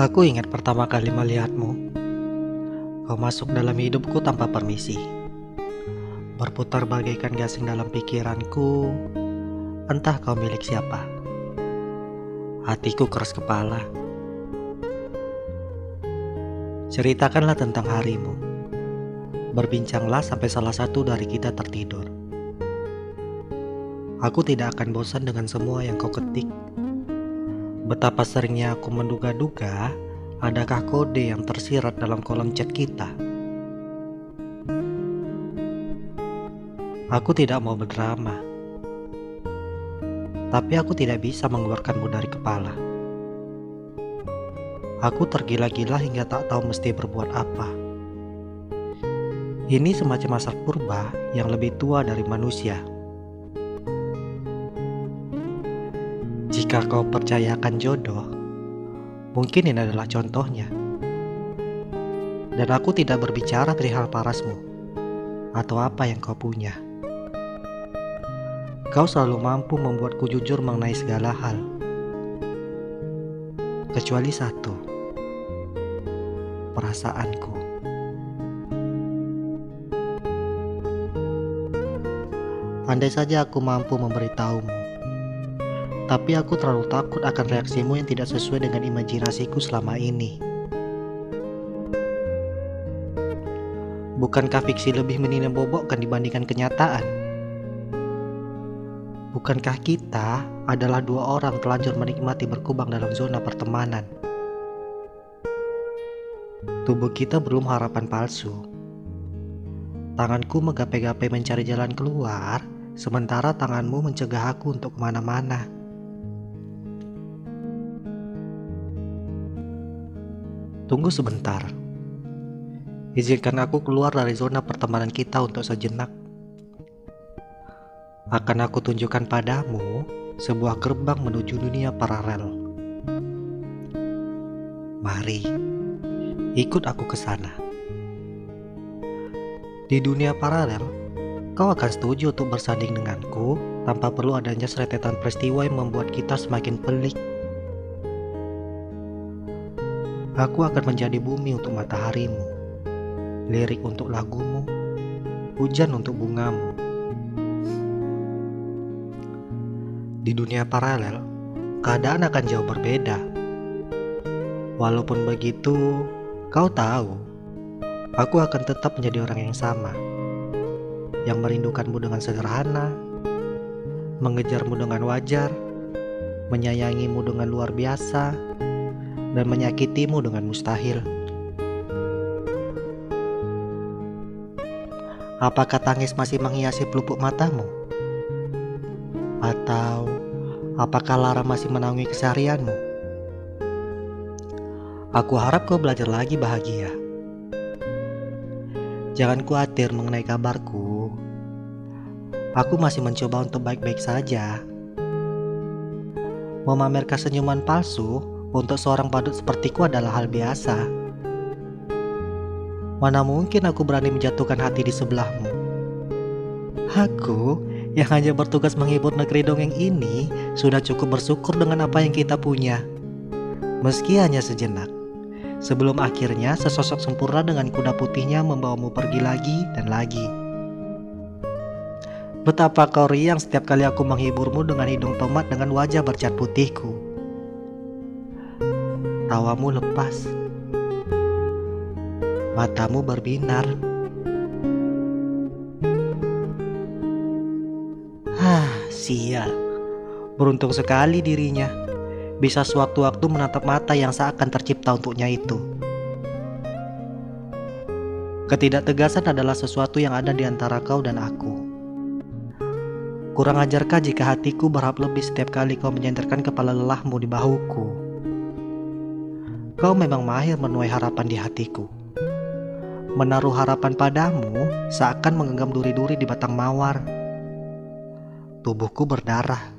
Aku ingat pertama kali melihatmu. Kau masuk dalam hidupku tanpa permisi. Berputar bagaikan gasing dalam pikiranku. Entah kau milik siapa. Hatiku keras kepala. Ceritakanlah tentang harimu. Berbincanglah sampai salah satu dari kita tertidur. Aku tidak akan bosan dengan semua yang kau ketik Betapa seringnya aku menduga-duga adakah kode yang tersirat dalam kolom chat kita. Aku tidak mau berdrama, tapi aku tidak bisa mengeluarkanmu dari kepala. Aku tergila-gila hingga tak tahu mesti berbuat apa. Ini semacam masa purba yang lebih tua dari manusia. Jika kau percayakan jodoh, mungkin ini adalah contohnya. Dan aku tidak berbicara perihal parasmu atau apa yang kau punya. Kau selalu mampu membuatku jujur mengenai segala hal. Kecuali satu, perasaanku. Andai saja aku mampu memberitahumu tapi aku terlalu takut akan reaksimu yang tidak sesuai dengan imajinasiku selama ini. Bukankah fiksi lebih bobokkan dibandingkan kenyataan? Bukankah kita adalah dua orang telanjur menikmati berkubang dalam zona pertemanan? Tubuh kita belum harapan palsu. Tanganku menggapai-gapai mencari jalan keluar, sementara tanganmu mencegah aku untuk ke mana-mana. Tunggu sebentar. Izinkan aku keluar dari zona pertemanan kita untuk sejenak. Akan aku tunjukkan padamu sebuah gerbang menuju dunia paralel. Mari, ikut aku ke sana. Di dunia paralel, kau akan setuju untuk bersanding denganku tanpa perlu adanya seretetan peristiwa yang membuat kita semakin pelik Aku akan menjadi bumi untuk mataharimu, lirik untuk lagumu, hujan untuk bungamu. Di dunia paralel, keadaan akan jauh berbeda. Walaupun begitu, kau tahu, aku akan tetap menjadi orang yang sama, yang merindukanmu dengan sederhana, mengejarmu dengan wajar, menyayangimu dengan luar biasa, dan menyakitimu dengan mustahil. Apakah tangis masih menghiasi pelupuk matamu? Atau apakah lara masih menaungi keseharianmu? Aku harap kau belajar lagi bahagia. Jangan khawatir mengenai kabarku. Aku masih mencoba untuk baik-baik saja. Memamerkan senyuman palsu untuk seorang badut sepertiku adalah hal biasa. Mana mungkin aku berani menjatuhkan hati di sebelahmu? Aku yang hanya bertugas menghibur negeri dongeng ini sudah cukup bersyukur dengan apa yang kita punya. Meski hanya sejenak. Sebelum akhirnya sesosok sempurna dengan kuda putihnya membawamu pergi lagi dan lagi. Betapa kau riang setiap kali aku menghiburmu dengan hidung tomat dengan wajah bercat putihku tawamu lepas. Matamu berbinar. Hah, sial. Beruntung sekali dirinya. Bisa sewaktu-waktu menatap mata yang seakan tercipta untuknya itu. Ketidaktegasan adalah sesuatu yang ada di antara kau dan aku. Kurang ajarkah jika hatiku berharap lebih setiap kali kau menyenderkan kepala lelahmu di bahuku? Kau memang mahir menuai harapan di hatiku. Menaruh harapan padamu seakan menggenggam duri-duri di batang mawar. Tubuhku berdarah.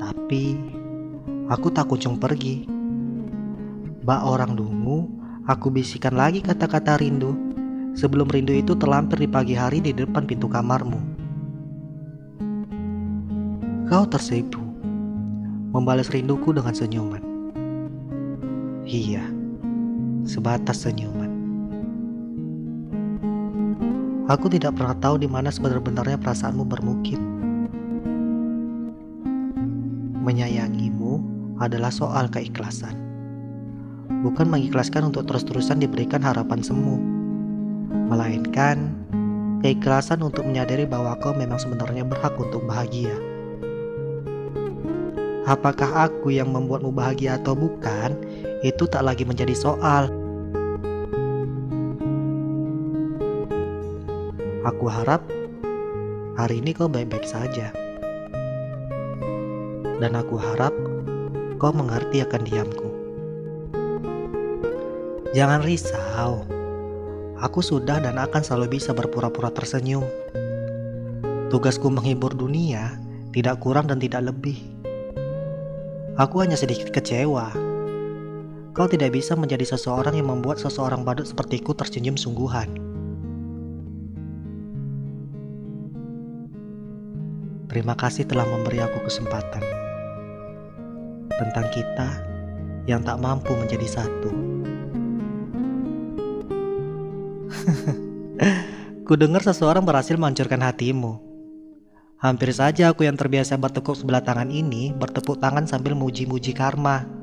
Tapi aku tak kunjung pergi. Bak orang dungu, aku bisikan lagi kata-kata rindu sebelum rindu itu terlampir di pagi hari di depan pintu kamarmu. Kau tersipu, membalas rinduku dengan senyuman. Iya, sebatas senyuman. Aku tidak pernah tahu di mana sebenarnya perasaanmu bermukim. Menyayangimu adalah soal keikhlasan. Bukan mengikhlaskan untuk terus-terusan diberikan harapan semu. Melainkan keikhlasan untuk menyadari bahwa kau memang sebenarnya berhak untuk bahagia. Apakah aku yang membuatmu bahagia atau bukan, itu tak lagi menjadi soal. Aku harap hari ini kau baik-baik saja. Dan aku harap kau mengerti akan diamku. Jangan risau. Aku sudah dan akan selalu bisa berpura-pura tersenyum. Tugasku menghibur dunia tidak kurang dan tidak lebih. Aku hanya sedikit kecewa. Kau tidak bisa menjadi seseorang yang membuat seseorang badut sepertiku tersenyum sungguhan. Terima kasih telah memberi aku kesempatan tentang kita yang tak mampu menjadi satu. Ku dengar seseorang berhasil menghancurkan hatimu. Hampir saja aku yang terbiasa bertekuk sebelah tangan ini bertepuk tangan sambil muji-muji karma.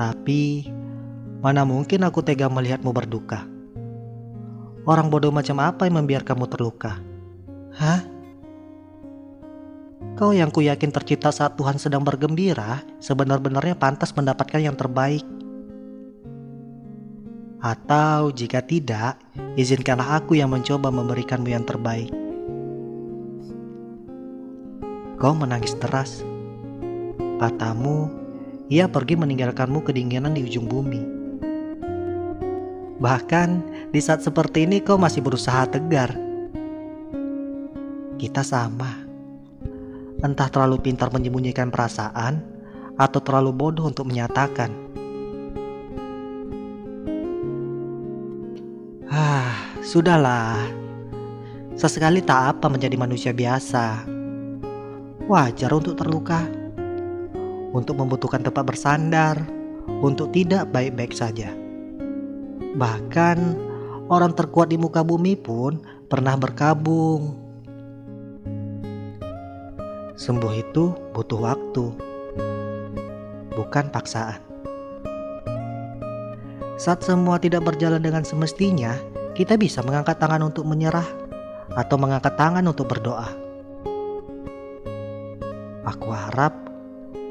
Tapi, mana mungkin aku tega melihatmu berduka. Orang bodoh macam apa yang membiarkanmu terluka? Hah? Kau yang ku yakin tercipta saat Tuhan sedang bergembira, sebenar-benarnya pantas mendapatkan yang terbaik. Atau jika tidak, izinkanlah aku yang mencoba memberikanmu yang terbaik. Kau menangis deras. Katamu, ia pergi meninggalkanmu kedinginan di ujung bumi. Bahkan di saat seperti ini kau masih berusaha tegar. Kita sama entah terlalu pintar menyembunyikan perasaan atau terlalu bodoh untuk menyatakan. Ah, sudahlah. Sesekali tak apa menjadi manusia biasa. Wajar untuk terluka. Untuk membutuhkan tempat bersandar, untuk tidak baik-baik saja. Bahkan orang terkuat di muka bumi pun pernah berkabung Sembuh itu butuh waktu, bukan paksaan. Saat semua tidak berjalan dengan semestinya, kita bisa mengangkat tangan untuk menyerah atau mengangkat tangan untuk berdoa. Aku harap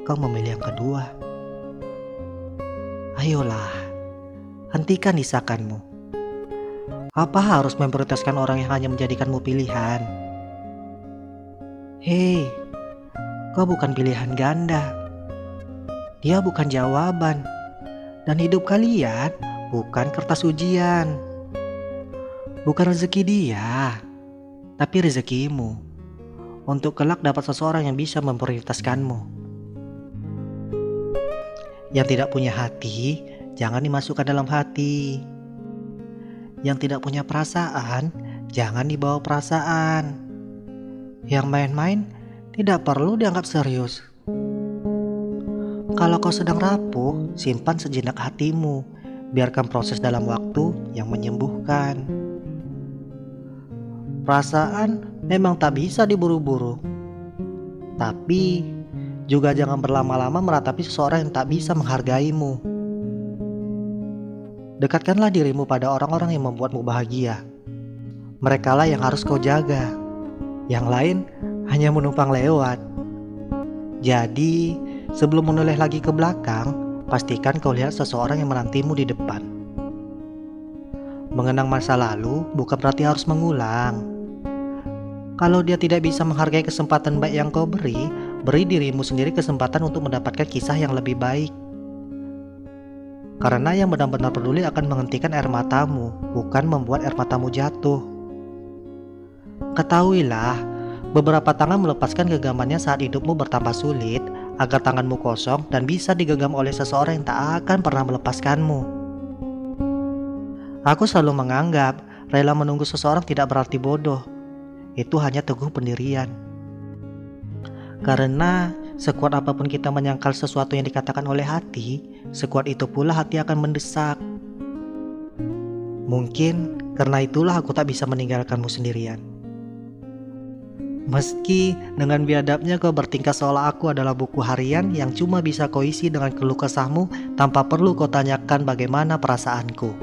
kau memilih yang kedua. Ayolah, hentikan isakanmu. Apa harus memprioritaskan orang yang hanya menjadikanmu pilihan? Hei, Kau bukan pilihan ganda. Dia bukan jawaban. Dan hidup kalian bukan kertas ujian. Bukan rezeki dia, tapi rezekimu. Untuk kelak dapat seseorang yang bisa memprioritaskanmu. Yang tidak punya hati, jangan dimasukkan dalam hati. Yang tidak punya perasaan, jangan dibawa perasaan. Yang main-main, tidak perlu dianggap serius. Kalau kau sedang rapuh, simpan sejenak hatimu. Biarkan proses dalam waktu yang menyembuhkan. Perasaan memang tak bisa diburu-buru. Tapi juga jangan berlama-lama meratapi seseorang yang tak bisa menghargaimu. Dekatkanlah dirimu pada orang-orang yang membuatmu bahagia. Merekalah yang harus kau jaga. Yang lain hanya menumpang lewat. Jadi, sebelum menoleh lagi ke belakang, pastikan kau lihat seseorang yang menantimu di depan. Mengenang masa lalu bukan berarti harus mengulang. Kalau dia tidak bisa menghargai kesempatan baik yang kau beri, beri dirimu sendiri kesempatan untuk mendapatkan kisah yang lebih baik. Karena yang benar-benar peduli akan menghentikan air matamu, bukan membuat air matamu jatuh. Ketahuilah, Beberapa tangan melepaskan genggamannya saat hidupmu bertambah sulit agar tanganmu kosong dan bisa digenggam oleh seseorang yang tak akan pernah melepaskanmu. Aku selalu menganggap rela menunggu seseorang tidak berarti bodoh. Itu hanya teguh pendirian. Karena Sekuat apa pun kita menyangkal sesuatu yang dikatakan oleh hati, sekuat itu pula hati akan mendesak. Mungkin karena itulah aku tak bisa meninggalkanmu sendirian. Meski dengan biadabnya kau bertingkah seolah aku adalah buku harian yang cuma bisa kau isi dengan keluh kesahmu tanpa perlu kau tanyakan bagaimana perasaanku.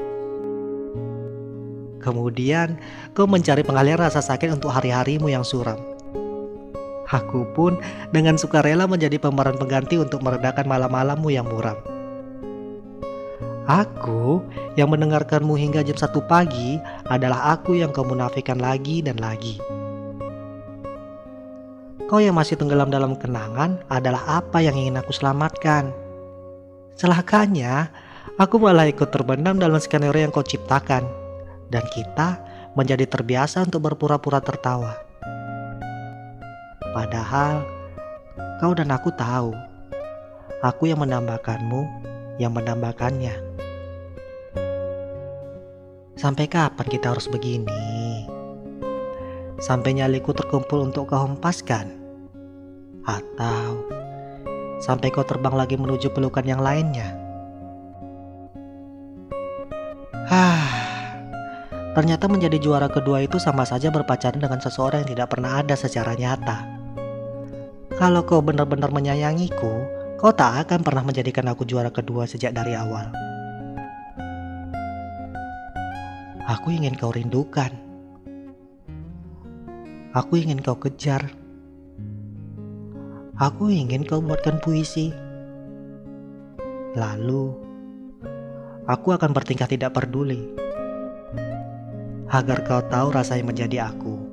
Kemudian kau mencari pengalihan rasa sakit untuk hari-harimu yang suram. Aku pun dengan sukarela menjadi pemeran pengganti untuk meredakan malam-malammu yang muram. Aku yang mendengarkanmu hingga jam satu pagi adalah aku yang kau munafikan lagi dan lagi. Kau yang masih tenggelam dalam kenangan adalah apa yang ingin aku selamatkan. Celakanya, aku malah ikut terbendam dalam skenario yang kau ciptakan. Dan kita menjadi terbiasa untuk berpura-pura tertawa. Padahal, kau dan aku tahu, aku yang menambahkanmu, yang menambahkannya. Sampai kapan kita harus begini? Sampai nyaliku terkumpul untuk kau hempaskan? Atau sampai kau terbang lagi menuju pelukan yang lainnya? Hah, ternyata menjadi juara kedua itu sama saja berpacaran dengan seseorang yang tidak pernah ada secara nyata. Kalau kau benar-benar menyayangiku, kau tak akan pernah menjadikan aku juara kedua sejak dari awal. Aku ingin kau rindukan. Aku ingin kau kejar. Aku ingin kau buatkan puisi. Lalu, aku akan bertingkah tidak peduli. Agar kau tahu rasa yang menjadi aku.